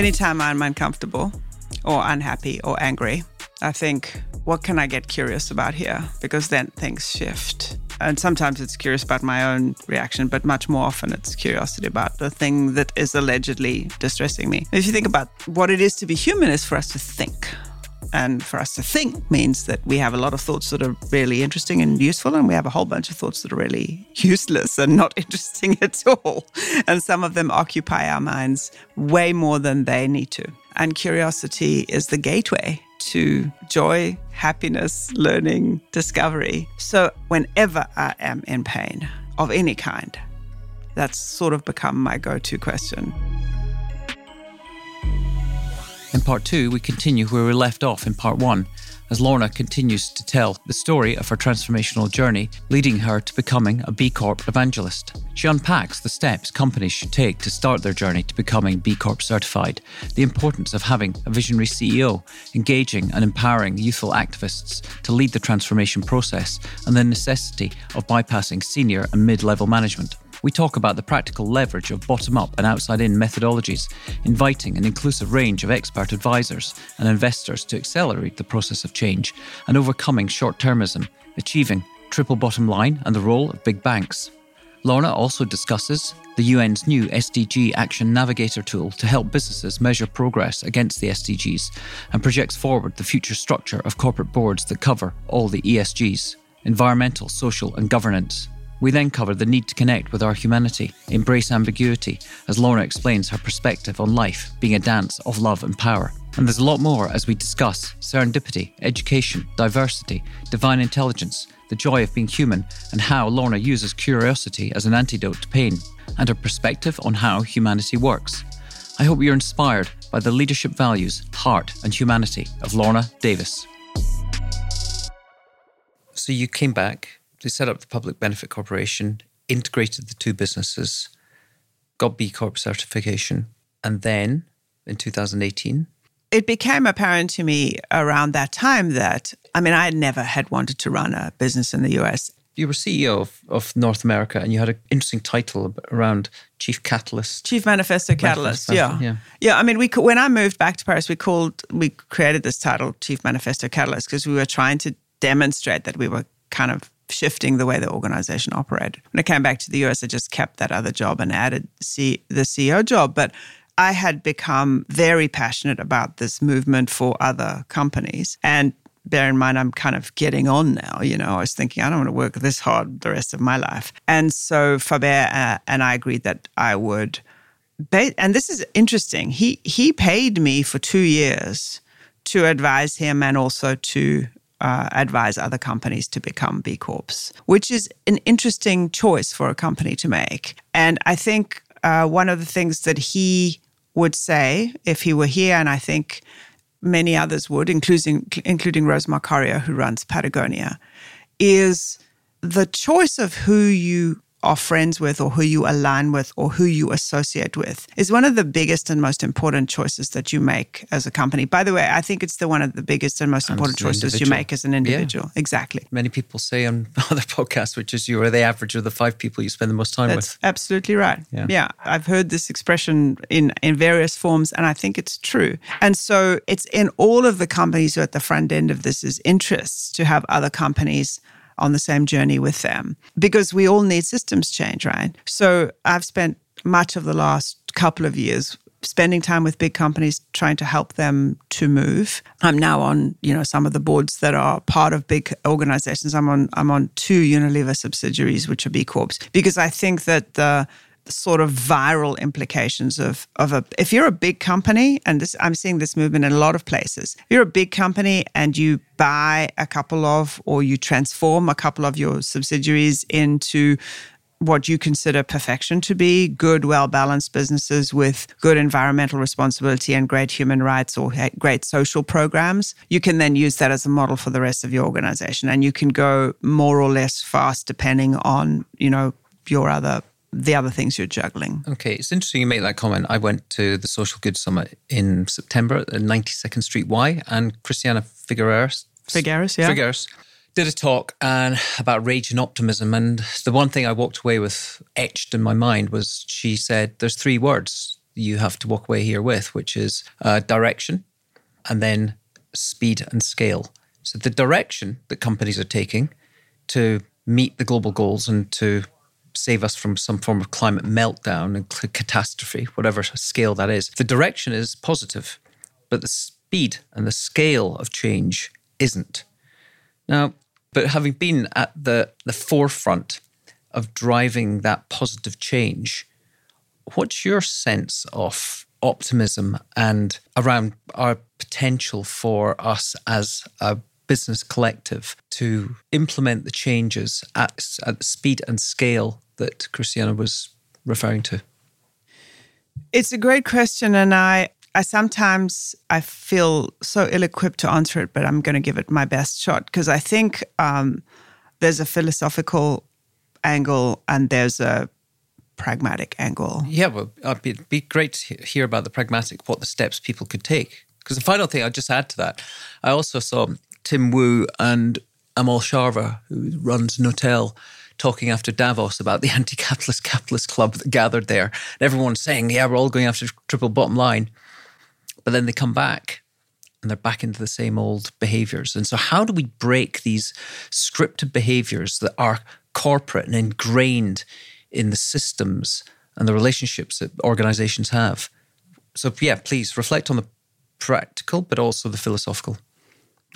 Anytime I'm uncomfortable or unhappy or angry, I think, what can I get curious about here? Because then things shift. And sometimes it's curious about my own reaction, but much more often it's curiosity about the thing that is allegedly distressing me. If you think about what it is to be human, is for us to think. And for us to think means that we have a lot of thoughts that are really interesting and useful, and we have a whole bunch of thoughts that are really useless and not interesting at all. And some of them occupy our minds way more than they need to. And curiosity is the gateway to joy, happiness, learning, discovery. So, whenever I am in pain of any kind, that's sort of become my go to question. In part two, we continue where we left off in part one, as Lorna continues to tell the story of her transformational journey, leading her to becoming a B Corp evangelist. She unpacks the steps companies should take to start their journey to becoming B Corp certified, the importance of having a visionary CEO, engaging and empowering youthful activists to lead the transformation process, and the necessity of bypassing senior and mid level management. We talk about the practical leverage of bottom up and outside in methodologies, inviting an inclusive range of expert advisors and investors to accelerate the process of change, and overcoming short termism, achieving triple bottom line and the role of big banks. Lorna also discusses the UN's new SDG Action Navigator tool to help businesses measure progress against the SDGs and projects forward the future structure of corporate boards that cover all the ESGs environmental, social, and governance. We then cover the need to connect with our humanity, embrace ambiguity, as Lorna explains her perspective on life being a dance of love and power. And there's a lot more as we discuss serendipity, education, diversity, divine intelligence, the joy of being human, and how Lorna uses curiosity as an antidote to pain, and her perspective on how humanity works. I hope you're inspired by the leadership values, heart, and humanity of Lorna Davis. So you came back they set up the Public Benefit Corporation, integrated the two businesses, got B Corp certification, and then in 2018, it became apparent to me around that time that I mean, I never had wanted to run a business in the US. You were CEO of, of North America and you had an interesting title around Chief Catalyst. Chief Manifesto Catalyst, Manifesto, yeah. yeah. Yeah, I mean, we when I moved back to Paris, we called, we created this title, Chief Manifesto Catalyst, because we were trying to demonstrate that we were kind of shifting the way the organization operated. When I came back to the US, I just kept that other job and added C- the CEO job. But I had become very passionate about this movement for other companies. And bear in mind, I'm kind of getting on now. You know, I was thinking, I don't want to work this hard the rest of my life. And so Faber uh, and I agreed that I would. and this is interesting. He he paid me for two years to advise him and also to uh, advise other companies to become B Corps, which is an interesting choice for a company to make. And I think uh, one of the things that he would say if he were here, and I think many others would, including including Rose Marcario, who runs Patagonia, is the choice of who you are friends with or who you align with or who you associate with is one of the biggest and most important choices that you make as a company. By the way, I think it's the one of the biggest and most important choices you make as an individual. Yeah. Exactly. Many people say on other podcasts, which is you are the average of the five people you spend the most time That's with. Absolutely right. Yeah. yeah. I've heard this expression in, in various forms and I think it's true. And so it's in all of the companies who are at the front end of this is interests to have other companies on the same journey with them because we all need systems change, right? So I've spent much of the last couple of years spending time with big companies trying to help them to move. I'm now on, you know, some of the boards that are part of big organizations. I'm on I'm on two Unilever subsidiaries which are B Corps because I think that the sort of viral implications of of a if you're a big company and this I'm seeing this movement in a lot of places. If you're a big company and you buy a couple of or you transform a couple of your subsidiaries into what you consider perfection to be good, well balanced businesses with good environmental responsibility and great human rights or great social programs. You can then use that as a model for the rest of your organization. And you can go more or less fast depending on, you know, your other the other things you're juggling. Okay, it's interesting you make that comment. I went to the Social Good Summit in September at 92nd Street Y, and Christiana Figueres, Figueres, yeah, Figueres did a talk and about rage and optimism. And the one thing I walked away with etched in my mind was she said, "There's three words you have to walk away here with, which is uh, direction and then speed and scale. So the direction that companies are taking to meet the global goals and to save us from some form of climate meltdown and catastrophe, whatever scale that is. The direction is positive, but the speed and the scale of change isn't. Now, but having been at the, the forefront of driving that positive change, what's your sense of optimism and around our potential for us as a business collective to implement the changes at, at the speed and scale that Christiana was referring to? It's a great question, and I I sometimes I feel so ill-equipped to answer it, but I'm going to give it my best shot because I think um, there's a philosophical angle and there's a pragmatic angle. Yeah, well, it'd be, it'd be great to hear about the pragmatic, what the steps people could take. Because the final thing I'll just add to that, I also saw Tim Wu and Amol Sarva, who runs Knotel, talking after Davos about the anti-capitalist capitalist club that gathered there. And everyone's saying, yeah, we're all going after triple bottom line. But then they come back and they're back into the same old behaviors. And so how do we break these scripted behaviors that are corporate and ingrained in the systems and the relationships that organizations have? So yeah, please reflect on the practical, but also the philosophical.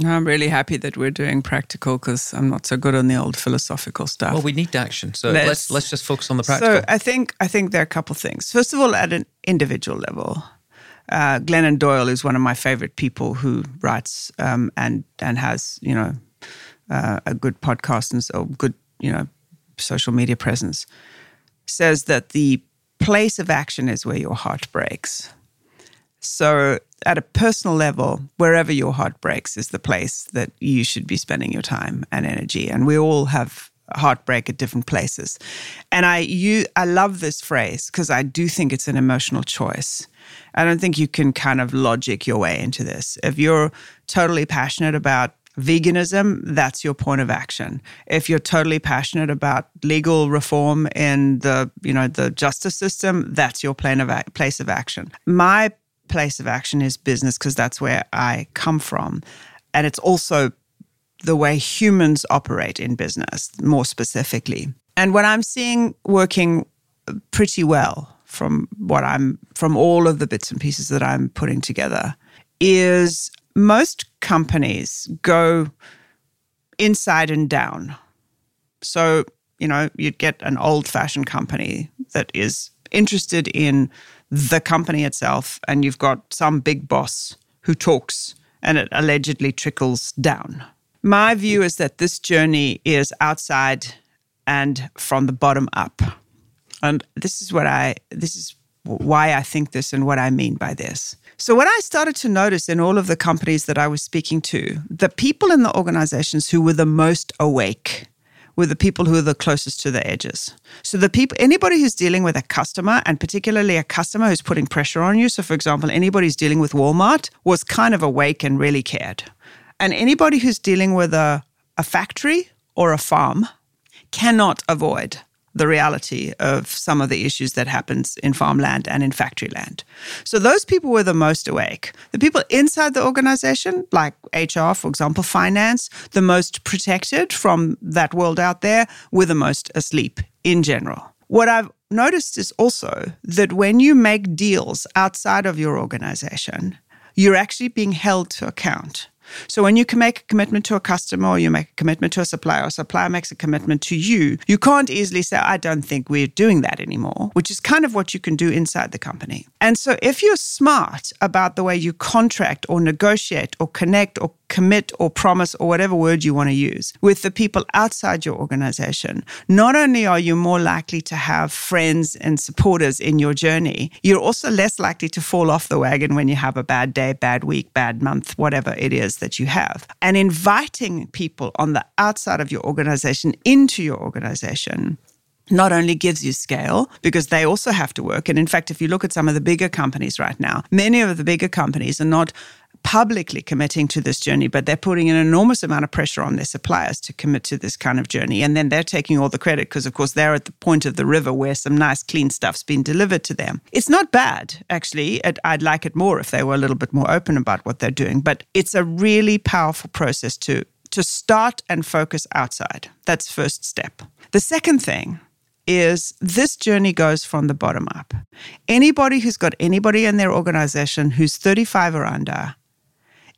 I'm really happy that we're doing practical because I'm not so good on the old philosophical stuff. Well, we need action, so let's let's, let's just focus on the practical. So I think I think there are a couple of things. First of all, at an individual level, uh, Glennon Doyle is one of my favorite people who writes um, and and has you know uh, a good podcast and so good you know social media presence. Says that the place of action is where your heart breaks. So, at a personal level, wherever your heart breaks is the place that you should be spending your time and energy. And we all have heartbreak at different places. And I you I love this phrase because I do think it's an emotional choice. I don't think you can kind of logic your way into this. If you're totally passionate about veganism, that's your point of action. If you're totally passionate about legal reform in the, you know, the justice system, that's your plan of place of action. My place of action is business because that's where I come from. And it's also the way humans operate in business, more specifically. And what I'm seeing working pretty well from what I'm, from all of the bits and pieces that I'm putting together, is most companies go inside and down. So, you know, you'd get an old fashioned company that is interested in the company itself, and you've got some big boss who talks and it allegedly trickles down. My view is that this journey is outside and from the bottom up. And this is what I this is why I think this and what I mean by this. So what I started to notice in all of the companies that I was speaking to, the people in the organizations who were the most awake with the people who are the closest to the edges. So the people, anybody who's dealing with a customer, and particularly a customer who's putting pressure on you. So, for example, anybody who's dealing with Walmart was kind of awake and really cared. And anybody who's dealing with a, a factory or a farm cannot avoid the reality of some of the issues that happens in farmland and in factory land. So those people were the most awake. The people inside the organization, like HR, for example, finance, the most protected from that world out there, were the most asleep in general. What I've noticed is also that when you make deals outside of your organization, you're actually being held to account. So when you can make a commitment to a customer or you make a commitment to a supplier or a supplier makes a commitment to you, you can't easily say, I don't think we're doing that anymore, which is kind of what you can do inside the company. And so if you're smart about the way you contract or negotiate or connect or commit or promise or whatever word you want to use with the people outside your organization, not only are you more likely to have friends and supporters in your journey, you're also less likely to fall off the wagon when you have a bad day, bad week, bad month, whatever it is that you have. And inviting people on the outside of your organization into your organization not only gives you scale because they also have to work. And in fact, if you look at some of the bigger companies right now, many of the bigger companies are not publicly committing to this journey, but they're putting an enormous amount of pressure on their suppliers to commit to this kind of journey. And then they're taking all the credit because, of course, they're at the point of the river where some nice, clean stuff's been delivered to them. It's not bad, actually. I'd like it more if they were a little bit more open about what they're doing, but it's a really powerful process to, to start and focus outside. That's first step. The second thing is this journey goes from the bottom up. Anybody who's got anybody in their organization who's 35 or under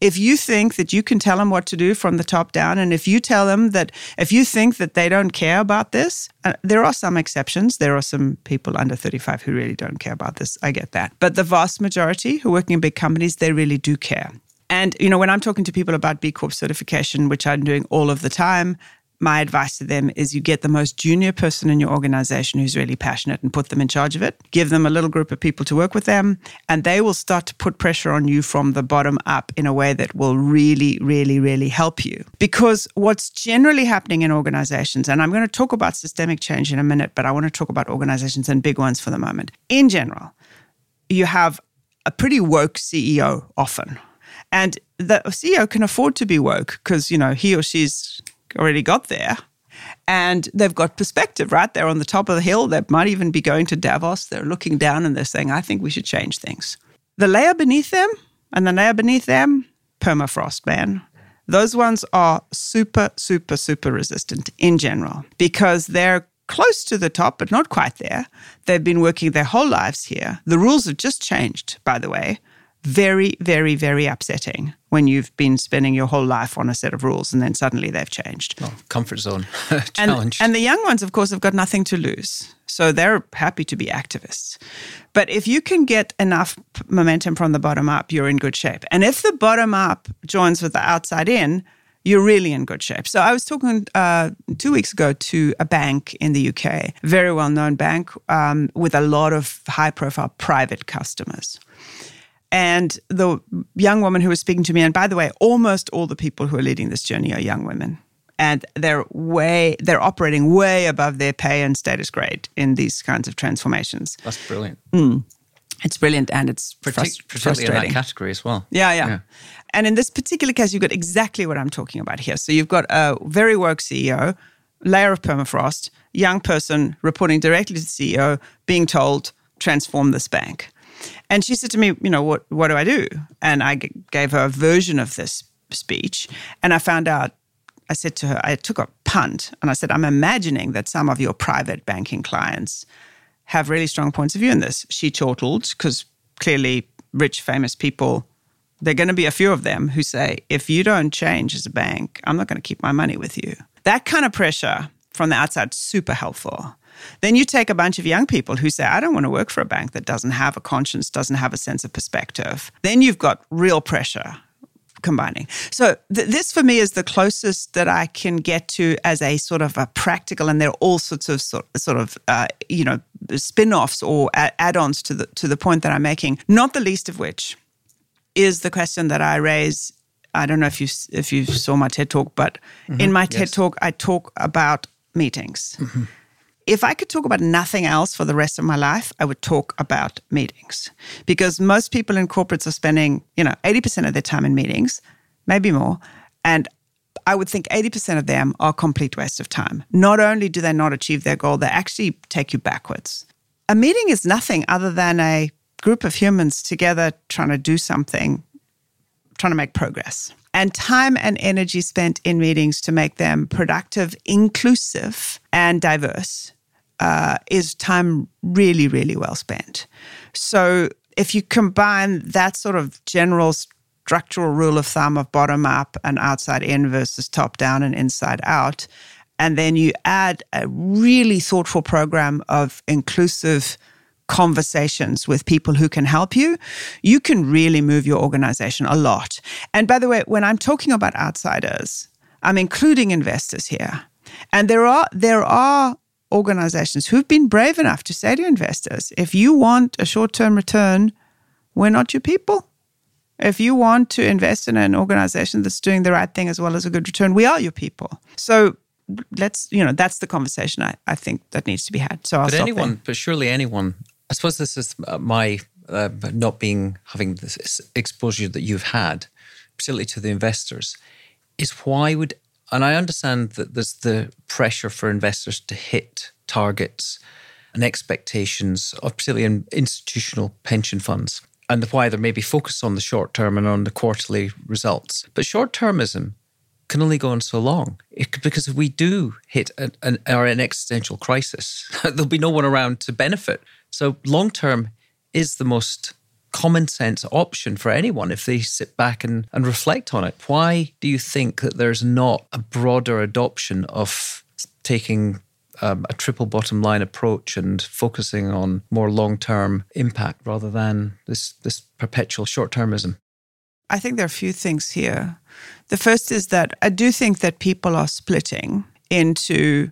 if you think that you can tell them what to do from the top down, and if you tell them that, if you think that they don't care about this, uh, there are some exceptions. There are some people under 35 who really don't care about this. I get that. But the vast majority who are working in big companies, they really do care. And, you know, when I'm talking to people about B Corp certification, which I'm doing all of the time, my advice to them is you get the most junior person in your organization who's really passionate and put them in charge of it. Give them a little group of people to work with them, and they will start to put pressure on you from the bottom up in a way that will really, really, really help you. Because what's generally happening in organizations, and I'm going to talk about systemic change in a minute, but I want to talk about organizations and big ones for the moment. In general, you have a pretty woke CEO often. And the CEO can afford to be woke because, you know, he or she's already got there. And they've got perspective, right? They're on the top of the hill. They might even be going to Davos. They're looking down and they're saying, I think we should change things. The layer beneath them and the layer beneath them, permafrost, man. Those ones are super, super, super resistant in general because they're close to the top, but not quite there. They've been working their whole lives here. The rules have just changed, by the way very, very, very upsetting when you've been spending your whole life on a set of rules and then suddenly they've changed. Oh, comfort zone challenge. And, and the young ones, of course, have got nothing to lose. So they're happy to be activists. But if you can get enough momentum from the bottom up, you're in good shape. And if the bottom up joins with the outside in, you're really in good shape. So I was talking uh, two weeks ago to a bank in the UK, very well known bank um, with a lot of high profile private customers. And the young woman who was speaking to me, and by the way, almost all the people who are leading this journey are young women. And they're way, they're operating way above their pay and status grade in these kinds of transformations. That's brilliant. Mm. It's brilliant and it's Partic- frust- frustrating. in that category as well. Yeah, yeah, yeah. And in this particular case, you've got exactly what I'm talking about here. So you've got a very woke CEO, layer of permafrost, young person reporting directly to the CEO, being told, transform this bank. And she said to me, you know, what, what do I do? And I g- gave her a version of this speech. And I found out, I said to her, I took a punt and I said, I'm imagining that some of your private banking clients have really strong points of view in this. She chortled because clearly rich, famous people, there are going to be a few of them who say, if you don't change as a bank, I'm not going to keep my money with you. That kind of pressure from the outside, super helpful. Then you take a bunch of young people who say, I don't want to work for a bank that doesn't have a conscience, doesn't have a sense of perspective. Then you've got real pressure combining. So th- this for me is the closest that I can get to as a sort of a practical, and there are all sorts of sort, sort of uh, you know spin-offs or add-ons to the to the point that I'm making. Not the least of which is the question that I raise. I don't know if you if you saw my TED talk, but mm-hmm, in my yes. TED talk I talk about meetings. Mm-hmm if I could talk about nothing else for the rest of my life, I would talk about meetings because most people in corporates are spending, you know, 80% of their time in meetings, maybe more. And I would think 80% of them are complete waste of time. Not only do they not achieve their goal, they actually take you backwards. A meeting is nothing other than a group of humans together trying to do something, trying to make progress. And time and energy spent in meetings to make them productive, inclusive, and diverse uh, is time really, really well spent. So if you combine that sort of general structural rule of thumb of bottom up and outside in versus top down and inside out, and then you add a really thoughtful program of inclusive conversations with people who can help you, you can really move your organization a lot. And by the way, when I'm talking about outsiders, I'm including investors here. And there are there are organizations who've been brave enough to say to investors if you want a short term return, we're not your people. If you want to invest in an organization that's doing the right thing as well as a good return, we are your people. So let's, you know, that's the conversation I, I think that needs to be had. So I'll but anyone, there. but surely anyone, I suppose this is uh, my uh, not being having this exposure that you've had particularly to the investors, is why would, and I understand that there's the pressure for investors to hit targets and expectations of particularly in institutional pension funds and why they're maybe focused on the short term and on the quarterly results. But short termism can only go on so long it, because if we do hit an, an, an existential crisis, there'll be no one around to benefit. So long term is the most common sense option for anyone if they sit back and, and reflect on it. Why do you think that there's not a broader adoption of taking um, a triple bottom line approach and focusing on more long term impact rather than this, this perpetual short termism? I think there are a few things here. The first is that I do think that people are splitting into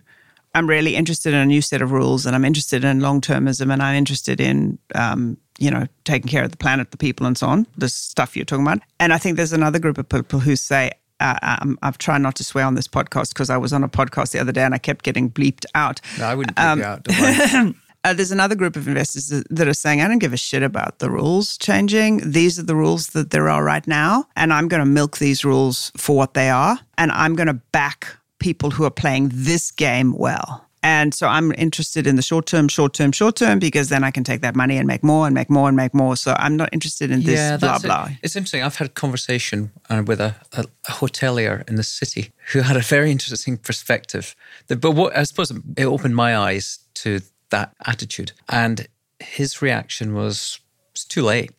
I'm really interested in a new set of rules and I'm interested in long termism and I'm interested in, um, you know, taking care of the planet, the people, and so on, the stuff you're talking about. And I think there's another group of people who say, uh, I'm, I've tried not to swear on this podcast because I was on a podcast the other day and I kept getting bleeped out. No, I wouldn't bleep um, you out. Uh, there's another group of investors that are saying, I don't give a shit about the rules changing. These are the rules that there are right now. And I'm going to milk these rules for what they are. And I'm going to back people who are playing this game well. And so I'm interested in the short term, short term, short term, because then I can take that money and make more and make more and make more. So I'm not interested in this yeah, blah, blah. It. It's interesting. I've had a conversation uh, with a, a, a, hotelier in the city who had a very interesting perspective. But what I suppose it opened my eyes to that attitude. And his reaction was, it's too late.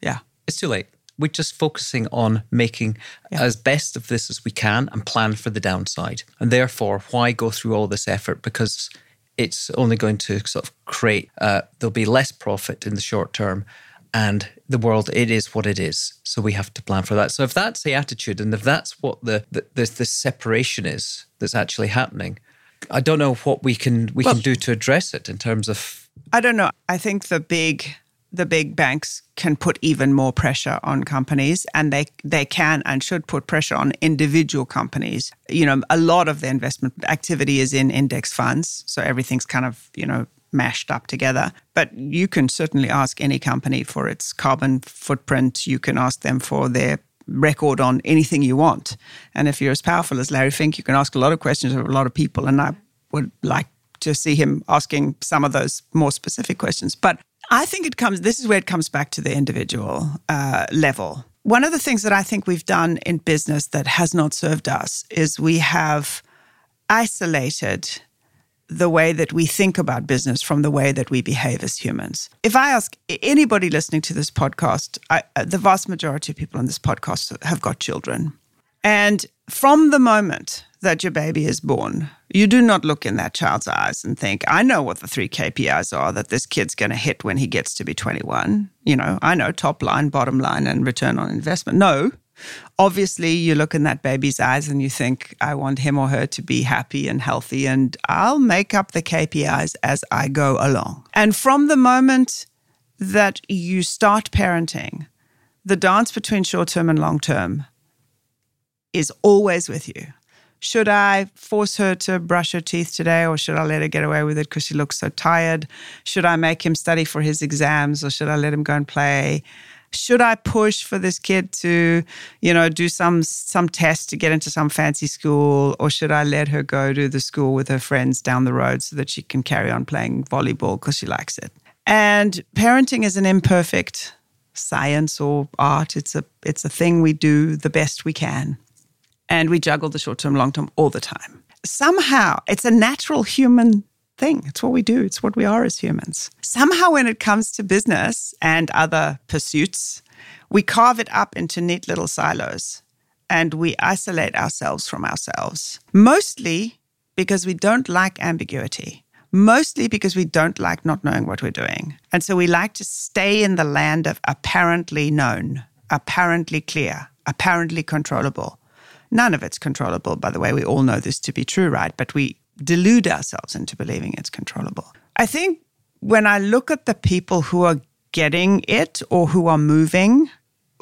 Yeah. It's too late. We're just focusing on making yeah. as best of this as we can and plan for the downside. And therefore, why go through all this effort? Because it's only going to sort of create, uh, there'll be less profit in the short term. And the world, it is what it is. So we have to plan for that. So if that's the attitude and if that's what the, the, the, the separation is that's actually happening, I don't know what we can we well, can do to address it in terms of. I don't know. I think the big the big banks can put even more pressure on companies and they they can and should put pressure on individual companies. You know a lot of the investment activity is in index funds so everything's kind of you know mashed up together. But you can certainly ask any company for its carbon footprint. You can ask them for their record on anything you want. And if you're as powerful as Larry Fink you can ask a lot of questions of a lot of people and I would like to see him asking some of those more specific questions. But I think it comes, this is where it comes back to the individual uh, level. One of the things that I think we've done in business that has not served us is we have isolated the way that we think about business from the way that we behave as humans. If I ask anybody listening to this podcast, I, uh, the vast majority of people on this podcast have got children. And from the moment that your baby is born, you do not look in that child's eyes and think, I know what the three KPIs are that this kid's going to hit when he gets to be 21. You know, I know top line, bottom line, and return on investment. No. Obviously, you look in that baby's eyes and you think, I want him or her to be happy and healthy, and I'll make up the KPIs as I go along. And from the moment that you start parenting, the dance between short term and long term is always with you. Should I force her to brush her teeth today or should I let her get away with it because she looks so tired? Should I make him study for his exams or should I let him go and play? Should I push for this kid to, you know, do some some test to get into some fancy school or should I let her go to the school with her friends down the road so that she can carry on playing volleyball because she likes it? And parenting is an imperfect science or art. It's a it's a thing we do the best we can and we juggle the short term, long term all the time. Somehow, it's a natural human thing. It's what we do, it's what we are as humans. Somehow, when it comes to business and other pursuits, we carve it up into neat little silos and we isolate ourselves from ourselves, mostly because we don't like ambiguity. Mostly because we don't like not knowing what we're doing. And so we like to stay in the land of apparently known, apparently clear, apparently controllable. None of it's controllable, by the way. We all know this to be true, right? But we delude ourselves into believing it's controllable. I think when I look at the people who are getting it or who are moving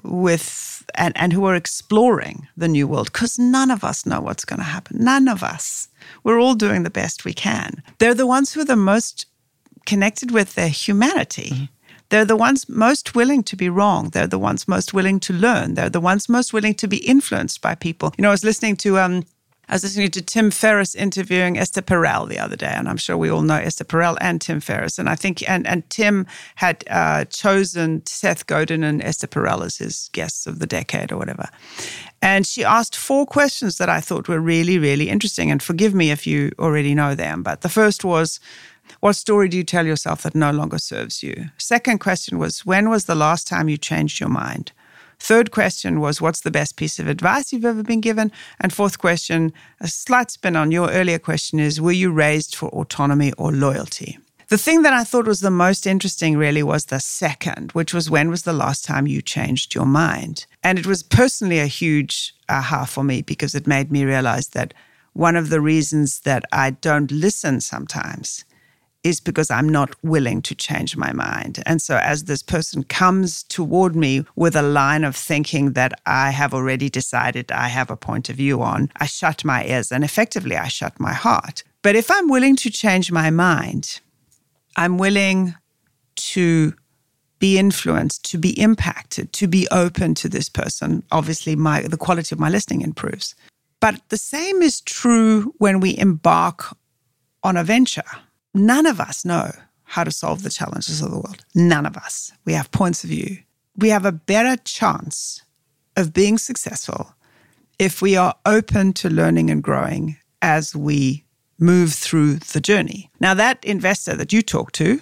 with and, and who are exploring the new world, because none of us know what's going to happen. None of us. We're all doing the best we can. They're the ones who are the most connected with their humanity. Mm-hmm They're the ones most willing to be wrong. They're the ones most willing to learn. They're the ones most willing to be influenced by people. You know, I was listening to um, I was listening to Tim Ferriss interviewing Esther Perel the other day, and I'm sure we all know Esther Perel and Tim Ferriss. And I think, and, and Tim had uh, chosen Seth Godin and Esther Perel as his guests of the decade or whatever. And she asked four questions that I thought were really, really interesting. And forgive me if you already know them, but the first was, what story do you tell yourself that no longer serves you? Second question was, when was the last time you changed your mind? Third question was, what's the best piece of advice you've ever been given? And fourth question, a slight spin on your earlier question is, were you raised for autonomy or loyalty? The thing that I thought was the most interesting really was the second, which was when was the last time you changed your mind? And it was personally a huge uh, aha for me because it made me realize that one of the reasons that I don't listen sometimes is because I'm not willing to change my mind. And so, as this person comes toward me with a line of thinking that I have already decided I have a point of view on, I shut my ears and effectively I shut my heart. But if I'm willing to change my mind, I'm willing to be influenced, to be impacted, to be open to this person. Obviously, my the quality of my listening improves. But the same is true when we embark on a venture none of us know how to solve the challenges of the world. None of us. We have points of view. We have a better chance of being successful if we are open to learning and growing as we move through the journey. Now, that investor that you talk to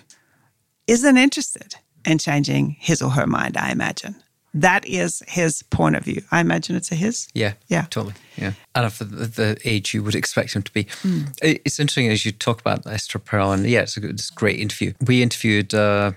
isn't interested in changing his or her mind, I imagine that is his point of view. I imagine it's a his. Yeah, yeah, totally. Yeah, and for the, the age you would expect him to be. Mm. It's interesting as you talk about Esther Perel, and yeah, it's a, it's a great interview. We interviewed uh,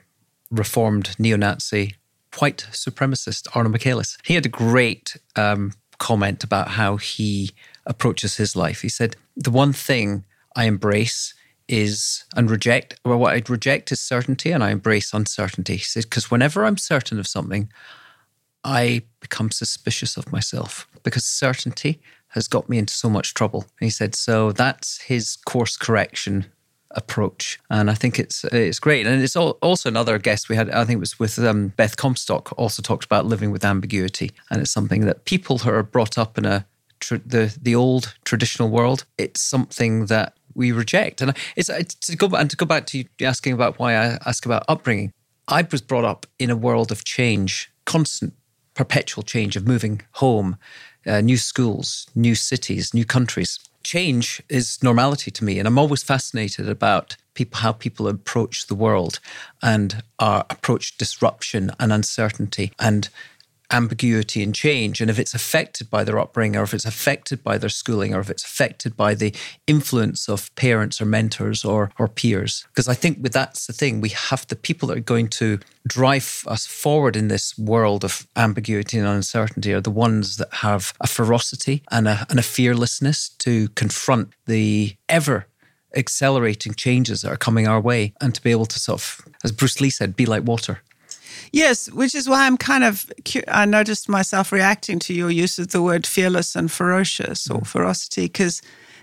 reformed neo-Nazi white supremacist Arno Michaelis. He had a great um, comment about how he approaches his life. He said, "The one thing I embrace." is and reject well what I'd reject is certainty and I embrace uncertainty. He said, because whenever I'm certain of something, I become suspicious of myself because certainty has got me into so much trouble. And he said, so that's his course correction approach, and I think it's it's great. And it's also another guest we had. I think it was with um, Beth Comstock. Also talked about living with ambiguity, and it's something that people who are brought up in a the the old traditional world. It's something that we reject, and it's, it's to go and to go back to asking about why I ask about upbringing. I was brought up in a world of change, constant perpetual change of moving home, uh, new schools, new cities, new countries. Change is normality to me, and I'm always fascinated about people how people approach the world and uh, approach disruption and uncertainty and ambiguity and change, and if it's affected by their upbringing, or if it's affected by their schooling, or if it's affected by the influence of parents or mentors or, or peers. Because I think that's the thing, we have the people that are going to drive us forward in this world of ambiguity and uncertainty are the ones that have a ferocity and a, and a fearlessness to confront the ever accelerating changes that are coming our way and to be able to sort of, as Bruce Lee said, be like water. Yes, which is why I'm kind of, I noticed myself reacting to your use of the word fearless and ferocious or mm. ferocity, because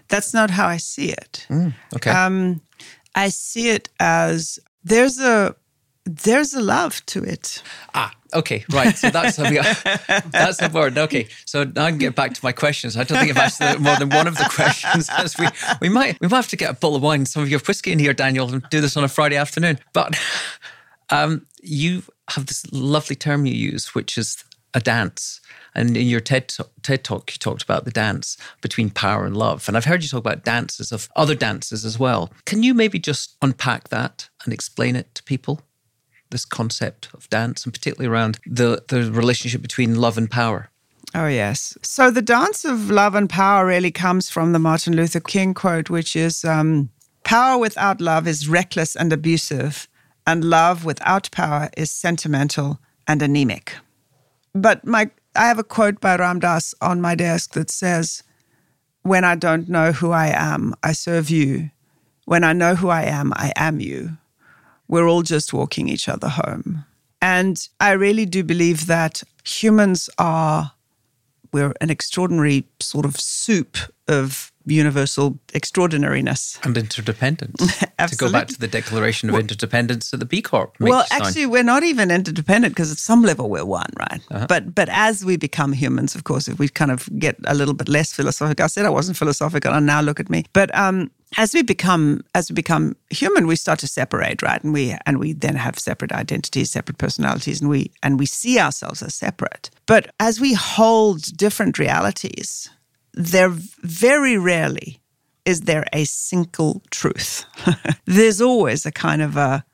that's not how I see it. Mm, okay. Um, I see it as there's a, there's a love to it. Ah, okay, right. So that's that's the word. Okay, so now I can get back to my questions. I don't think I've asked more than one of the questions. As we we might we might have to get a bottle of wine, some of your whiskey in here, Daniel, and do this on a Friday afternoon. But um, you have this lovely term you use, which is a dance. And in your TED, TED talk, you talked about the dance between power and love. And I've heard you talk about dances of other dances as well. Can you maybe just unpack that and explain it to people? This concept of dance, and particularly around the, the relationship between love and power. Oh, yes. So the dance of love and power really comes from the Martin Luther King quote, which is um, Power without love is reckless and abusive and love without power is sentimental and anemic. But my, I have a quote by Ram Dass on my desk that says, When I don't know who I am, I serve you. When I know who I am, I am you. We're all just walking each other home. And I really do believe that humans are, we're an extraordinary sort of soup of universal extraordinariness and interdependence. to go back to the Declaration of well, Interdependence that the B Corp. well, actually, we're not even interdependent because at some level we're one, right? Uh-huh. But but as we become humans, of course, if we kind of get a little bit less philosophical, I said I wasn't philosophical, and now look at me. But um, as we become as we become human, we start to separate, right? And we and we then have separate identities, separate personalities, and we and we see ourselves as separate. But as we hold different realities, there very rarely is there a single truth. There's always a kind of a,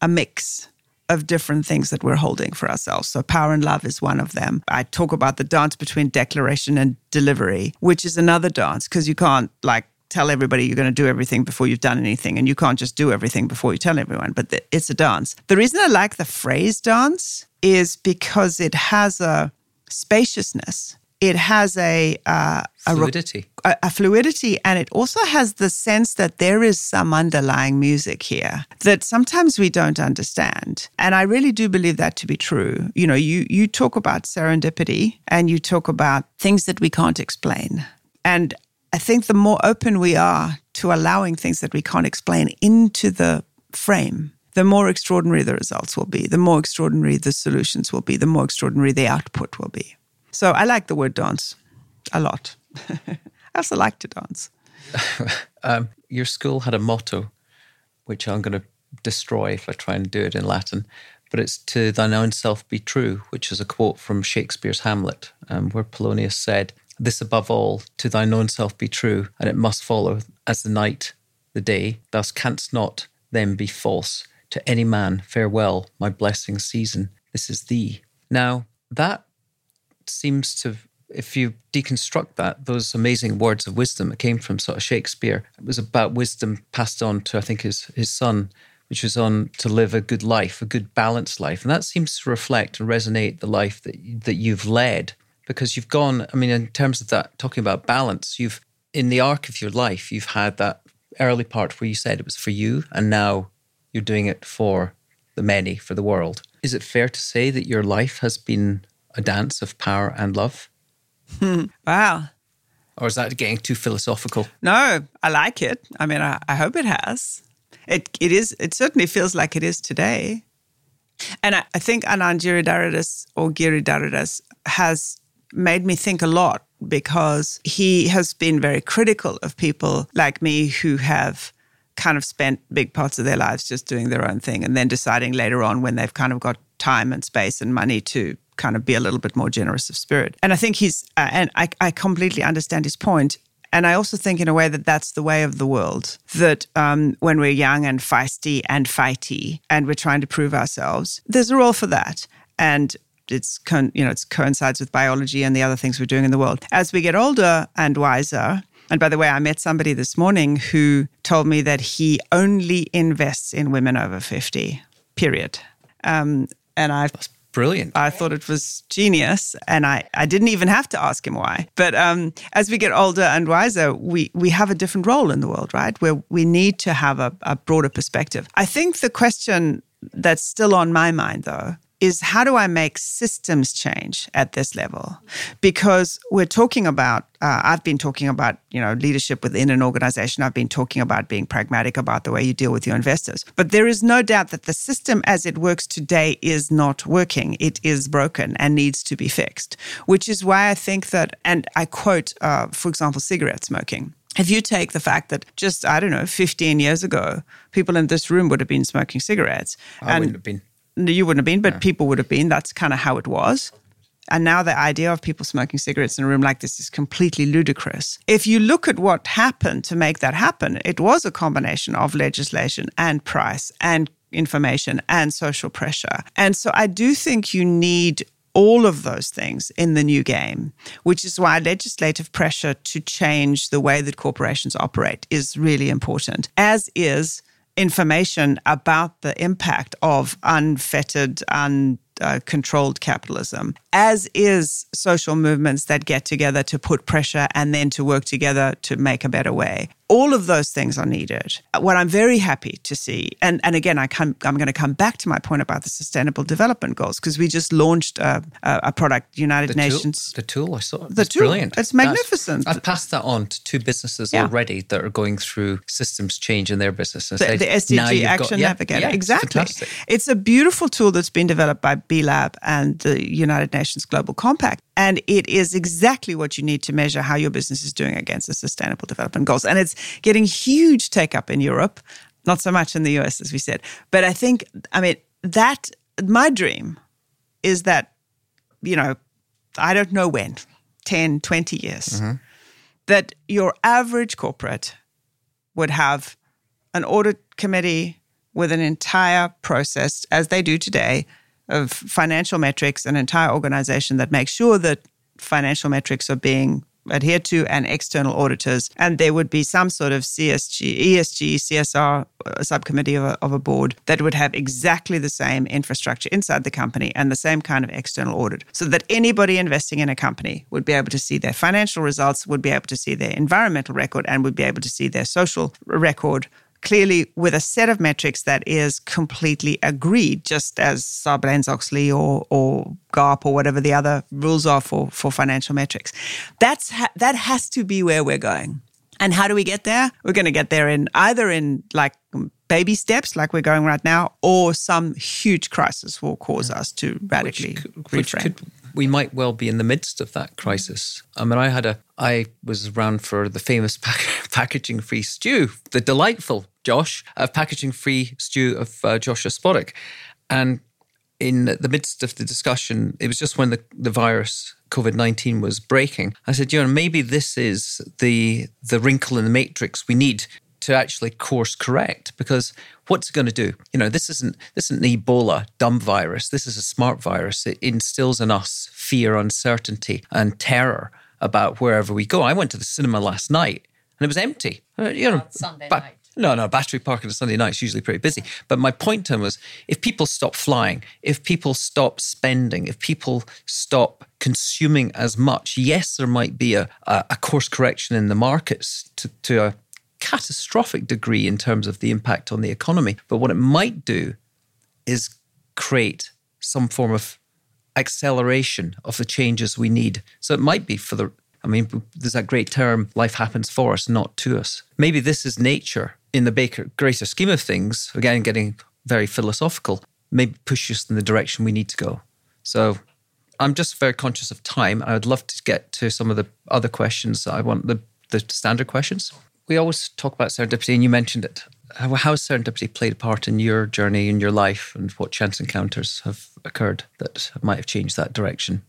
a mix of different things that we're holding for ourselves. So, power and love is one of them. I talk about the dance between declaration and delivery, which is another dance because you can't like tell everybody you're going to do everything before you've done anything. And you can't just do everything before you tell everyone, but it's a dance. The reason I like the phrase dance is because it has a spaciousness it has a, uh, fluidity. A, a, fluidity, and it also has the sense that there is some underlying music here that sometimes we don't understand. And I really do believe that to be true. You know, you you talk about serendipity and you talk about things that we can't explain. And I think the more open we are to allowing things that we can't explain into the frame, the more extraordinary the results will be, the more extraordinary the solutions will be, the more extraordinary the output will be. So I like the word dance a lot. I also like to dance. um, your school had a motto, which I'm going to destroy if I try and do it in Latin, but it's to thine own self be true, which is a quote from Shakespeare's Hamlet, um, where Polonius said, This above all, to thine own self be true, and it must follow as the night, the day. Thou canst not then be false to any man. Farewell, my blessing season. This is thee. Now, that seems to if you deconstruct that, those amazing words of wisdom, it came from sort of Shakespeare. It was about wisdom passed on to, I think, his his son, which was on to live a good life, a good balanced life, and that seems to reflect and resonate the life that that you've led because you've gone. I mean, in terms of that, talking about balance, you've in the arc of your life, you've had that early part where you said it was for you, and now you're doing it for the many, for the world. Is it fair to say that your life has been a dance of power and love? Hmm. wow. Or is that getting too philosophical? No, I like it. I mean, I, I hope it has. It it is. It certainly feels like it is today. And I, I think Anand Giridharadas or Giridharadas has made me think a lot because he has been very critical of people like me who have kind of spent big parts of their lives just doing their own thing and then deciding later on when they've kind of got time and space and money to kind of be a little bit more generous of spirit. And I think he's, uh, and I, I completely understand his point. And I also think, in a way, that that's the way of the world. That um, when we're young and feisty and fighty, and we're trying to prove ourselves, there's a role for that. And it's con- you know it's coincides with biology and the other things we're doing in the world. As we get older and wiser, and by the way, I met somebody this morning who told me that he only invests in women over fifty. Period. Um, and I've Brilliant. I thought it was genius, and I, I didn't even have to ask him why. But um, as we get older and wiser, we, we have a different role in the world, right? Where we need to have a, a broader perspective. I think the question that's still on my mind, though, is how do I make systems change at this level? Because we're talking about, uh, I've been talking about, you know, leadership within an organization. I've been talking about being pragmatic about the way you deal with your investors. But there is no doubt that the system as it works today is not working. It is broken and needs to be fixed, which is why I think that, and I quote, uh, for example, cigarette smoking. If you take the fact that just, I don't know, 15 years ago, people in this room would have been smoking cigarettes. I and, wouldn't have been you wouldn't have been, but people would have been. That's kind of how it was. And now the idea of people smoking cigarettes in a room like this is completely ludicrous. If you look at what happened to make that happen, it was a combination of legislation and price and information and social pressure. And so I do think you need all of those things in the new game, which is why legislative pressure to change the way that corporations operate is really important, as is information about the impact of unfettered, uncontrolled uh, capitalism, as is social movements that get together to put pressure and then to work together to make a better way. All of those things are needed. What I'm very happy to see, and, and again, I come, I'm going to come back to my point about the Sustainable Development Goals because we just launched a, a, a product, United the Nations. Tool, the tool, I saw it. The it's tool. brilliant. It's magnificent. That's, I've passed that on to two businesses yeah. already that are going through systems change in their businesses. The, the, SDG Action got, yeah, Navigator. Yeah, exactly. It's, it's a beautiful tool that's been developed by B Lab and the United Nations Global Compact. And it is exactly what you need to measure how your business is doing against the Sustainable Development Goals. And it's getting huge take up in Europe, not so much in the US, as we said. But I think, I mean, that, my dream is that, you know, I don't know when, 10, 20 years, mm-hmm. that your average corporate would have an audit committee with an entire process, as they do today, of financial metrics, an entire organization that makes sure that financial metrics are being adhered to and external auditors. And there would be some sort of CSG, ESG, CSR subcommittee of a, of a, board that would have exactly the same infrastructure inside the company and the same kind of external audit so that anybody investing in a company would be able to see their financial results, would be able to see their environmental record, and would be able to see their social record clearly with a set of metrics that is completely agreed, just as Sarbanes-Oxley or, or GAAP or whatever the other rules are for, for financial metrics. That's ha- that has to be where we're going. And how do we get there? We're going to get there in either in like baby steps, like we're going right now, or some huge crisis will cause us to radically which, which reframe. Could, we might well be in the midst of that crisis. I mean, I had a, I was around for the famous pack, packaging free stew, the delightful Josh of packaging free stew of uh, Joshua Spodek. And in the midst of the discussion, it was just when the, the virus COVID nineteen was breaking. I said, you know, maybe this is the the wrinkle in the matrix we need to actually course correct because what's it going to do? You know, this isn't this isn't an Ebola dumb virus. This is a smart virus. It instills in us fear, uncertainty, and terror about wherever we go. I went to the cinema last night and it was empty. You know, night. No, no, Battery Park on a Sunday night is usually pretty busy. But my point to him was if people stop flying, if people stop spending, if people stop consuming as much, yes, there might be a, a, course correction in the markets to, to a catastrophic degree in terms of the impact on the economy. But what it might do is create some form of acceleration of the changes we need. So it might be for the, I mean, there's that great term, life happens for us, not to us. Maybe this is nature in the baker, greater scheme of things, again, getting very philosophical, maybe push us in the direction we need to go. So I'm just very conscious of time. I would love to get to some of the other questions. I want the, the standard questions we always talk about serendipity, and you mentioned it. How, how has serendipity played a part in your journey, in your life, and what chance encounters have occurred that might have changed that direction?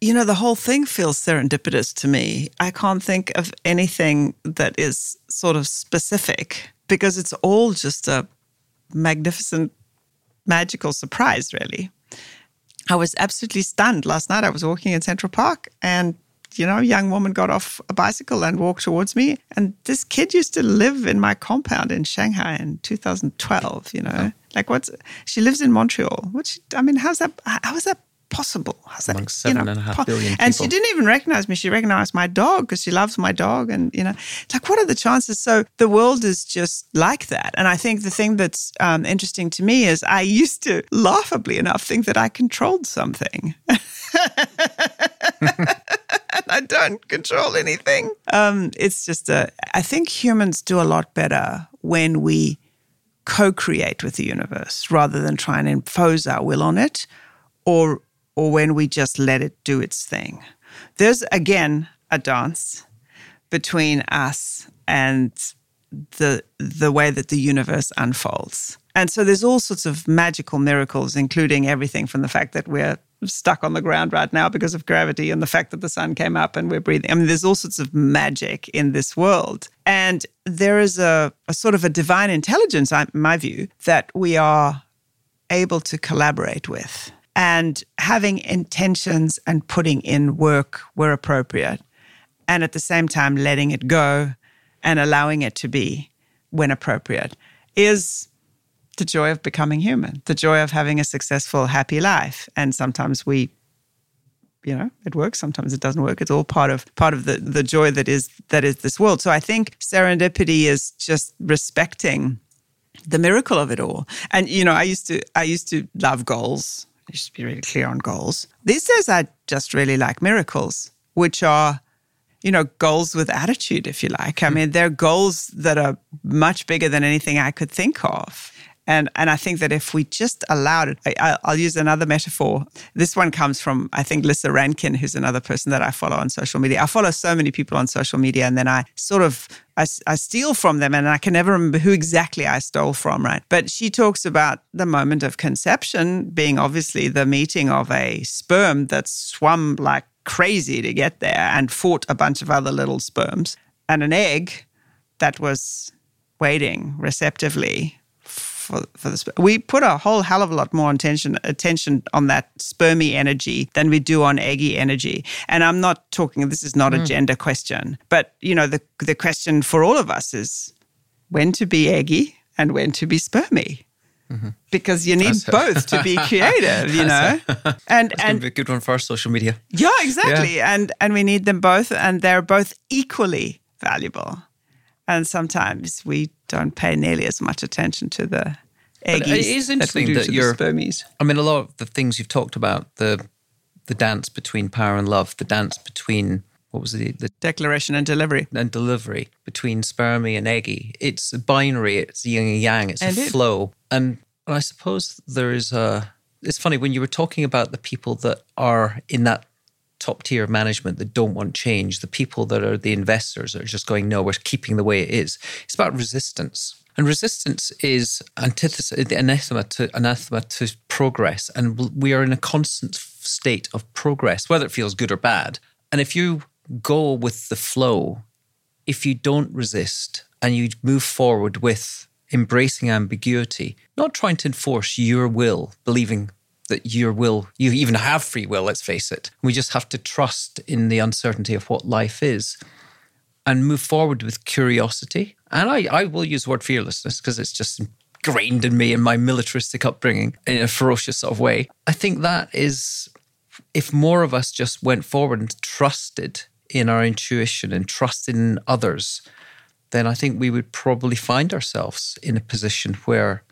You know, the whole thing feels serendipitous to me. I can't think of anything that is sort of specific because it's all just a magnificent, magical surprise, really. I was absolutely stunned last night. I was walking in Central Park and you know, a young woman got off a bicycle and walked towards me. And this kid used to live in my compound in Shanghai in 2012, you know. Oh. Like what's she lives in Montreal. Which I mean, how's that how is that possible? How's that Amongst seven you know, and a half billion And she didn't even recognize me. She recognized my dog because she loves my dog. And, you know, it's like, what are the chances? So the world is just like that. And I think the thing that's um, interesting to me is I used to laughably enough think that I controlled something. I don't control anything. Um, it's just a, I think humans do a lot better when we co create with the universe rather than try and impose our will on it or, or when we just let it do its thing. There's again a dance between us and the the way that the universe unfolds. And so there's all sorts of magical miracles, including everything from the fact that we're stuck on the ground right now because of gravity and the fact that the sun came up and we're breathing. I mean, there's all sorts of magic in this world. And there is a, a sort of a divine intelligence, in my view, that we are able to collaborate with. And having intentions and putting in work where appropriate. And at the same time, letting it go and allowing it to be when appropriate is the joy of becoming human, the joy of having a successful, happy life. And sometimes we you know it works sometimes it doesn't work it's all part of part of the the joy that is that is this world so i think serendipity is just respecting the miracle of it all and you know i used to i used to love goals I to be really clear on goals these days i just really like miracles which are you know goals with attitude if you like i hmm. mean they're goals that are much bigger than anything i could think of and, and I think that if we just allowed it, I, will use another metaphor. This one comes from, I think, Lissa Rankin, who's another person that I follow on social media. I follow so many people on social media, and then I sort of I, I, steal from them and I can never remember who exactly I stole from, right? But she talks about the moment of conception being obviously the meeting of a sperm that swum like crazy to get there and fought a bunch of other little sperms, and an egg that was waiting receptively for, for the we put a whole hell of a lot more attention attention on that spermy energy than we do on eggy energy. And I'm not talking. This is not mm. a gender question, but you know the the question for all of us is when to be eggy and when to be spermy. Mm-hmm. Because you need both to be creative, you know, and That's and a good one for our social media. Yeah, exactly, yeah. and and we need them both, and they're both equally valuable. And sometimes we don't pay nearly as much attention to the eggies. But uh, it is interesting that, that you're. Spermies. I mean, a lot of the things you've talked about the the dance between power and love, the dance between what was it? The declaration and delivery. And delivery between spermy and eggy. It's binary, it's yin and yang, it's and a it. flow. And I suppose there is a. It's funny when you were talking about the people that are in that top tier management that don't want change, the people that are the investors that are just going, no, we're keeping the way it is. It's about resistance. And resistance is antithesis, anathema to anathema to progress. And we are in a constant state of progress, whether it feels good or bad. And if you go with the flow, if you don't resist and you move forward with embracing ambiguity, not trying to enforce your will, believing that your will, you even have free will, let's face it. We just have to trust in the uncertainty of what life is and move forward with curiosity. And I, I will use the word fearlessness because it's just ingrained in me in my militaristic upbringing in a ferocious sort of way. I think that is, if more of us just went forward and trusted in our intuition and trusted in others, then I think we would probably find ourselves in a position where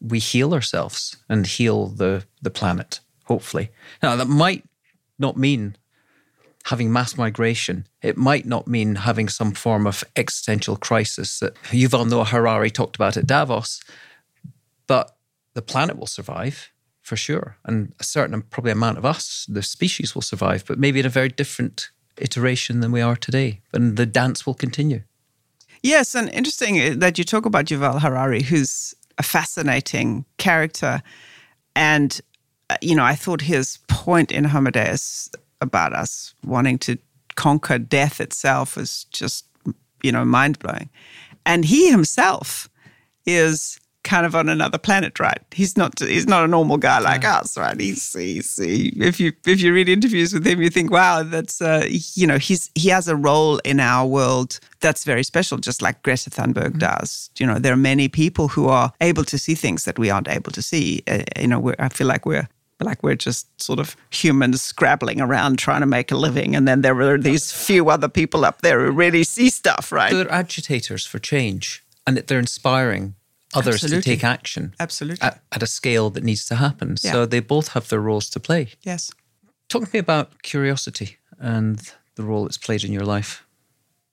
we heal ourselves and heal the the planet. Hopefully, now that might not mean having mass migration. It might not mean having some form of existential crisis that Yuval Noah Harari talked about at Davos, but the planet will survive for sure, and a certain probably amount of us, the species, will survive, but maybe in a very different iteration than we are today. And the dance will continue. Yes, and interesting uh, that you talk about Yuval Harari, who's a fascinating character. And, uh, you know, I thought his point in Homo Deus about us wanting to conquer death itself was just, you know, mind blowing. And he himself is kind of on another planet, right? He's not he's not a normal guy like yeah. us, right? He's, he's he, if you if you read interviews with him, you think, wow, that's uh, you know he's he has a role in our world that's very special, just like Greta Thunberg mm-hmm. does. You know, there are many people who are able to see things that we aren't able to see. Uh, you know, I feel like we're like we're just sort of humans scrabbling around trying to make a living and then there are these few other people up there who really see stuff right they're agitators for change and they're inspiring others Absolutely. to take action. Absolutely. At, at, a scale that needs to happen. Yeah. So they both have their roles to play. Yes. Talk to me about curiosity and the role it's played in your life.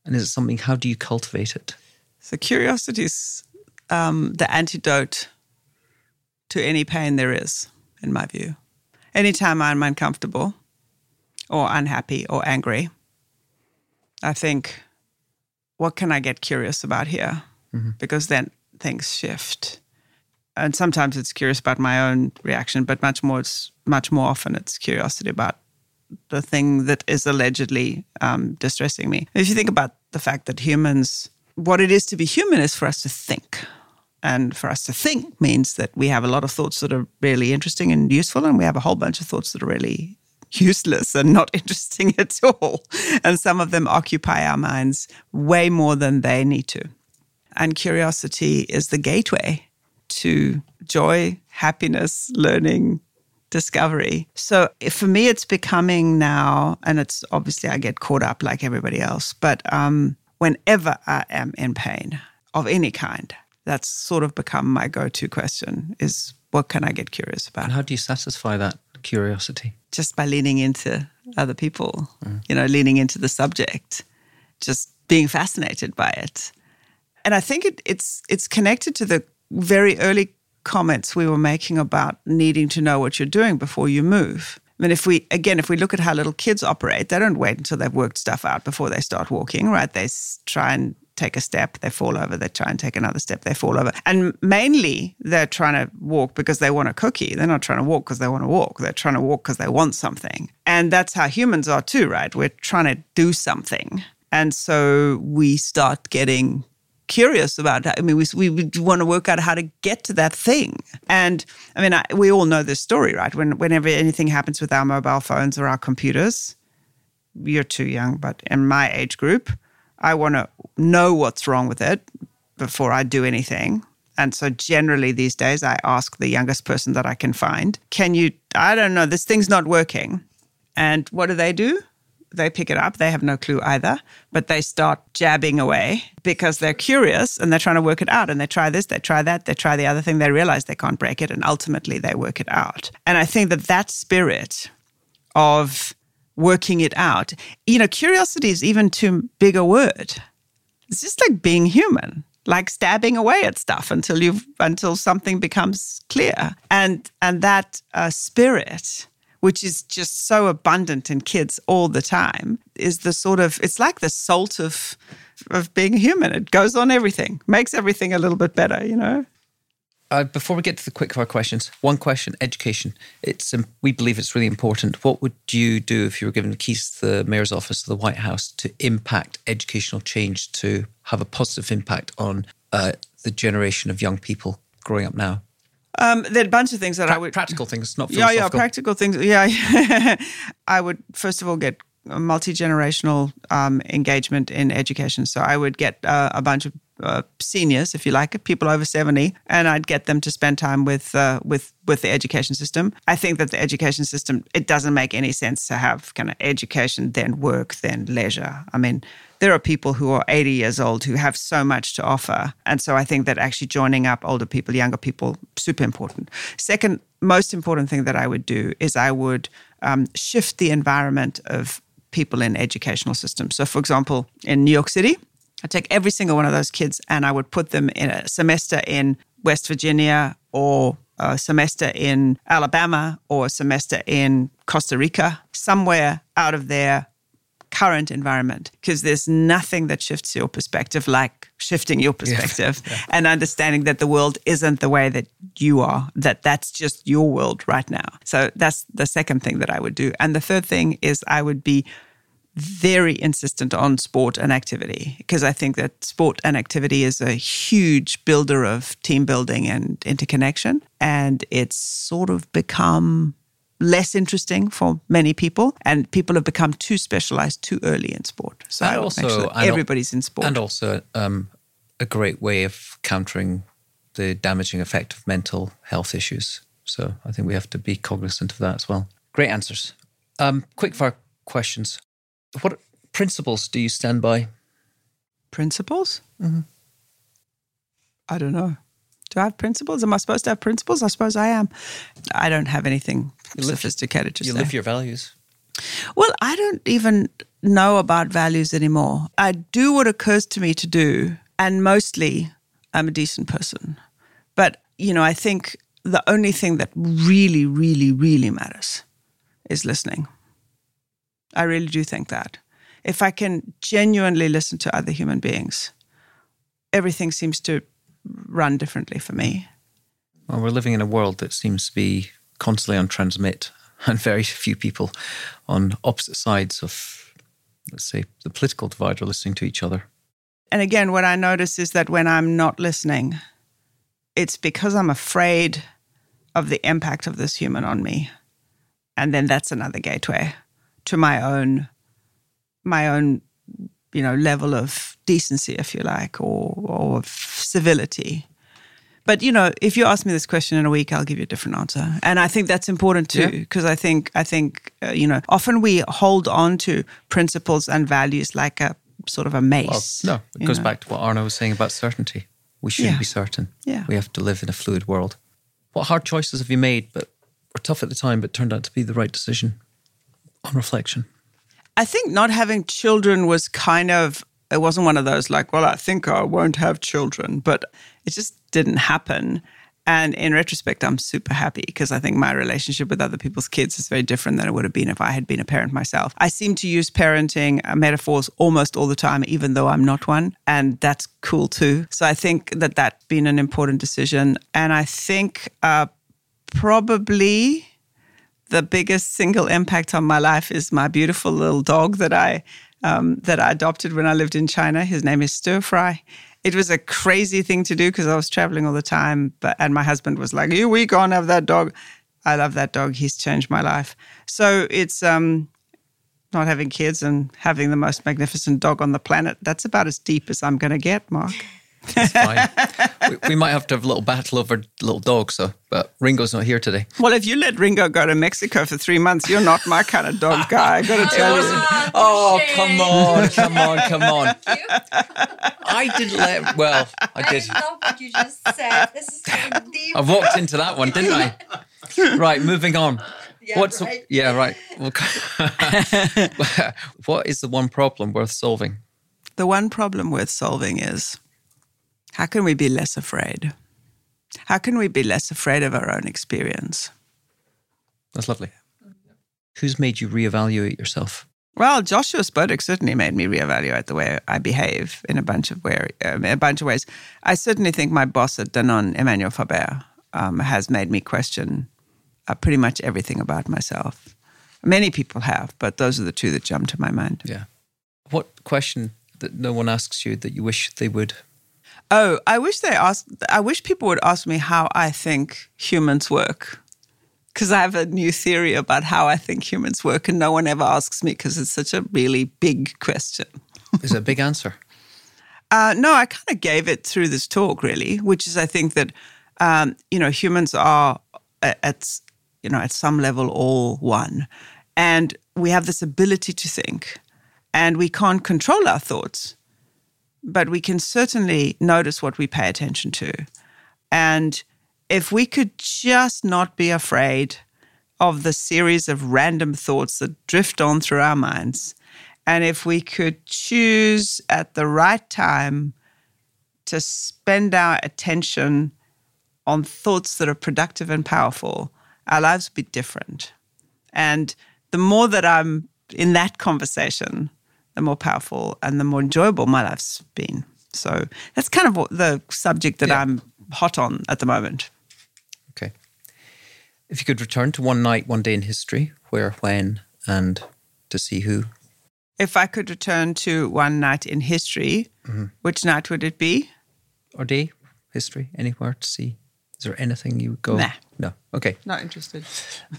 And is it something, how do you cultivate it? So curiosity is um, the antidote to any pain there is, in my view. Anytime I'm uncomfortable or unhappy or angry, I think, what can I get curious about here? Mm-hmm. Because then things shift. And sometimes it's curious about my own reaction, but much more it's much more often it's curiosity about the thing that is allegedly um, distressing me. If you think about the fact that humans, what it is to be human is for us to think. And for us to think means that we have a lot of thoughts that are really interesting and useful, and we have a whole bunch of thoughts that are really useless and not interesting at all. And some of them occupy our minds way more than they need to. And curiosity is the gateway to joy, happiness, learning, discovery. So for me, it's becoming now, and it's obviously I get caught up like everybody else, but um, whenever I am in pain of any kind, that's sort of become my go to question is what can I get curious about? And how do you satisfy that curiosity? Just by leaning into other people, mm. you know, leaning into the subject, just being fascinated by it. And I think it, it's it's connected to the very early comments we were making about needing to know what you're doing before you move. I mean, if we, again, if we look at how little kids operate, they don't wait until they've worked stuff out before they start walking, right? They try and take a step, they fall over, they try and take another step, they fall over. And mainly they're trying to walk because they want a cookie. They're not trying to walk because they want to walk. They're trying to walk because they want something. And that's how humans are too, right? We're trying to do something. And so we start getting curious about. I mean, we, we want to work out how to get to that thing. And I mean, I, we all know this story, right? When whenever anything happens with our mobile phones or our computers, you're too young, but in my age group, I want to know what's wrong with it before I do anything. And so generally these days, I ask the youngest person that I can find, can you, I don't know, this thing's not working. And what do they do? They pick it up. They have no clue either, but they start jabbing away because they're curious and they're trying to work it out. And they try this, they try that, they try the other thing. They realize they can't break it. And ultimately they work it out. And I think that that spirit of working it out, you know, curiosity is even too big a word. It's just like being human like stabbing away at stuff until you until something becomes clear and and that uh, spirit which is just so abundant in kids all the time, is the sort of it's like the salt of of being human. It goes on everything, makes everything a little bit better, you know. Uh, before we get to the quickfire questions, one question: education. It's um, we believe it's really important. What would you do if you were given the keys to the mayor's office of the White House to impact educational change to have a positive impact on uh, the generation of young people growing up now? Um, there are a bunch of things that pra- I would practical things, not yeah, yeah, practical things. Yeah, I would first of all get multi generational um, engagement in education. So I would get uh, a bunch of uh, seniors, if you like it, people over seventy, and I'd get them to spend time with uh, with with the education system. I think that the education system it doesn't make any sense to have kind of education then work then leisure. I mean, there are people who are 80 years old who have so much to offer. And so I think that actually joining up older people, younger people, super important. Second, most important thing that I would do is I would um, shift the environment of people in educational systems. So, for example, in New York City, I take every single one of those kids and I would put them in a semester in West Virginia or a semester in Alabama or a semester in Costa Rica, somewhere out of there current environment because there's nothing that shifts your perspective like shifting your perspective yeah. Yeah. and understanding that the world isn't the way that you are that that's just your world right now so that's the second thing that i would do and the third thing is i would be very insistent on sport and activity because I think that sport and activity is a huge builder of team building and interconnection. And it's sort of become less interesting for many people, and people have become too specialized too early in sport. So and also, sure everybody's in sport, and also um, a great way of countering the damaging effect of mental health issues. So I think we have to be cognizant of that as well. Great answers. Um, quick fire questions. What principles do you stand by? Principles? Mm-hmm. I don't know. Do I have principles? Am I supposed to have principles? I suppose I am. I don't have anything you sophisticated to you say. live your values. Well, I don't even know about values anymore. I do what occurs to me to do, and mostly I'm a decent person. But, you know, I think the only thing that really, really, really matters is listening. I really do think that. If I can genuinely listen to other human beings, everything seems to run differently for me. Well, we're living in a world that seems to be constantly on transmit, and very few people on opposite sides of, let's say, the political divide are listening to each other. And again, what I notice is that when I'm not listening, it's because I'm afraid of the impact of this human on me. And then that's another gateway to my own my own you know level of decency if you like or or civility But you know, if you ask me this question in a week, I'll give you a different answer. And I think that's important too, because yeah. I think I think uh, you know, often we hold on to principles and values like a sort of a mace. Well, no, it goes know? back to what Arno was saying about certainty. We shouldn't yeah. be certain. Yeah, we have to live in a fluid world. What hard choices have you made, but were tough at the time, but turned out to be the right decision on reflection? I think not having children was kind of it wasn't one of those like, well, I think I won't have children, but it just didn't happen. And in retrospect, I'm super happy because I think my relationship with other people's kids is very different than it would have been if I had been a parent myself. I seem to use parenting uh, metaphors almost all the time, even though I'm not one. And that's cool too. So I think that that's been an important decision. And I think uh, probably the biggest single impact on my life is my beautiful little dog that I um, that I adopted when I lived in China. His name is Stir Fry. It was a crazy thing to do because I was traveling all the time, but and my husband was like, "You, we can't have that dog." I love that dog. He's changed my life. So it's um, not having kids and having the most magnificent dog on the planet. That's about as deep as I'm going to get, Mark. That's fine. we, we, might have to have a little battle over little dogs, so but Ringo's not here today. Well, if you let Ringo go to Mexico for three months, you're not my kind of dog guy. I got to tell you. Oh, oh, come on, come on, come on. I didn't let. Well, I did. I love what you just said. This is deep. I walked into that one, didn't I? Right, moving on. Yeah, What's right. yeah right? what is the one problem worth solving? The one problem worth solving is how can we be less afraid? How can we be less afraid of our own experience? That's lovely. Who's made you reevaluate yourself? Well, Joshua Spodek certainly made me reevaluate the way I behave in a bunch of way, um, a bunch of ways. I certainly think my boss at Danone, Emmanuel Faber, um, has made me question uh, pretty much everything about myself. Many people have, but those are the two that jump to my mind. Yeah. What question that no one asks you that you wish they would Oh, I wish they asked. I wish people would ask me how I think humans work, because I have a new theory about how I think humans work, and no one ever asks me because it's such a really big question. is a big answer? Uh, no, I kind of gave it through this talk, really, which is I think that um, you know humans are at you know at some level all one, and we have this ability to think, and we can't control our thoughts but we can certainly notice what we pay attention to. And if we could just not be afraid of the series of random thoughts that drift on through our minds, and if we could choose at the right time to spend our attention on thoughts that are productive and powerful, our lives would be different. And the more that I'm in that conversation, the more powerful and the more enjoyable my life's been. So that's kind of the subject that yeah. I'm hot on at the moment. Okay. If you could return to one night, one day in history, where, when, and to see who? If I could return to one night in history, mm-hmm. which night would it be? Or day, history, anywhere to see? Is there anything you would go? Nah. No. Okay. Not interested.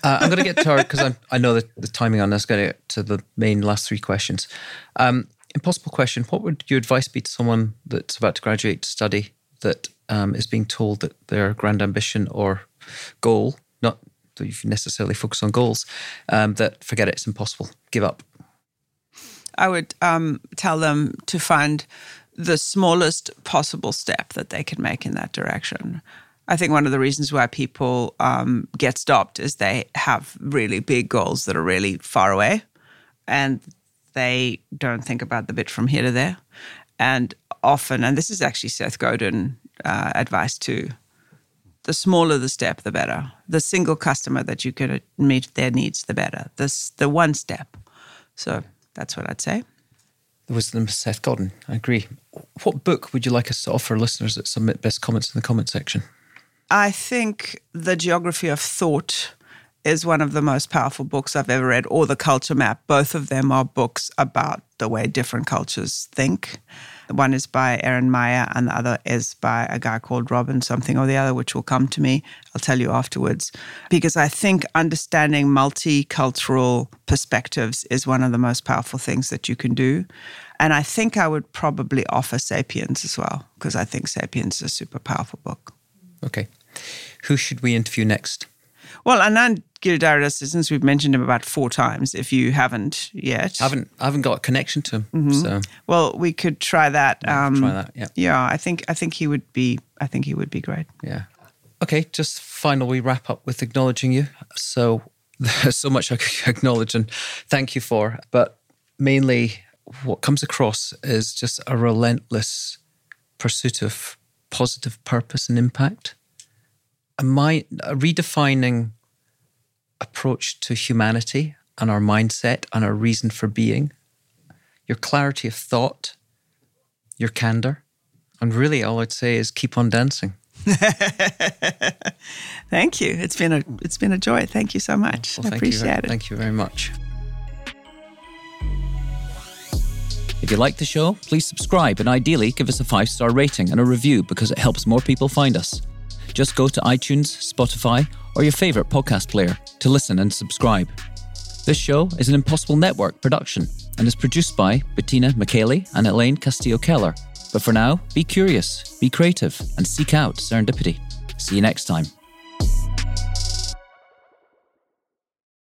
uh, I'm going to get to our, because I know that the timing on this, going to get to the main last three questions. Um, impossible question. What would your advice be to someone that's about to graduate to study that um, is being told that their grand ambition or goal, not that you necessarily focus on goals, um, that forget it, it's impossible, give up? I would um, tell them to find the smallest possible step that they can make in that direction. I think one of the reasons why people um, get stopped is they have really big goals that are really far away and they don't think about the bit from here to there. And often, and this is actually Seth Godin uh, advice too, the smaller the step, the better. The single customer that you can meet their needs, the better. This the one step. So that's what I'd say. The wisdom of Seth Godin. I agree. What book would you like us to offer listeners that submit best comments in the comment section? I think The Geography of Thought is one of the most powerful books I've ever read, or The Culture Map. Both of them are books about the way different cultures think. One is by Erin Meyer, and the other is by a guy called Robin something or the other, which will come to me. I'll tell you afterwards. Because I think understanding multicultural perspectives is one of the most powerful things that you can do. And I think I would probably offer Sapiens as well, because I think Sapiens is a super powerful book. Okay. Who should we interview next? Well, Anand Giridharadas, since we've mentioned him about four times, if you haven't yet. I haven't, I haven't got a connection to him. Mm-hmm. So Well, we could try that. Yeah, um, try that, yeah. Yeah, I think I think he would be I think he would be great. Yeah. Okay, just final we wrap up with acknowledging you. So there's so much I could acknowledge and thank you for, but mainly what comes across is just a relentless pursuit of positive purpose and impact. A, mind, a uh, redefining approach to humanity and our mindset and our reason for being, your clarity of thought, your candor. And really, all I'd say is keep on dancing. thank you. It's been a it's been a joy. Thank you so much. Well, I appreciate very, it. Thank you very much. If you like the show, please subscribe and ideally give us a five star rating and a review because it helps more people find us. Just go to iTunes, Spotify, or your favourite podcast player to listen and subscribe. This show is an Impossible Network production and is produced by Bettina McKaylee and Elaine Castillo Keller. But for now, be curious, be creative, and seek out serendipity. See you next time.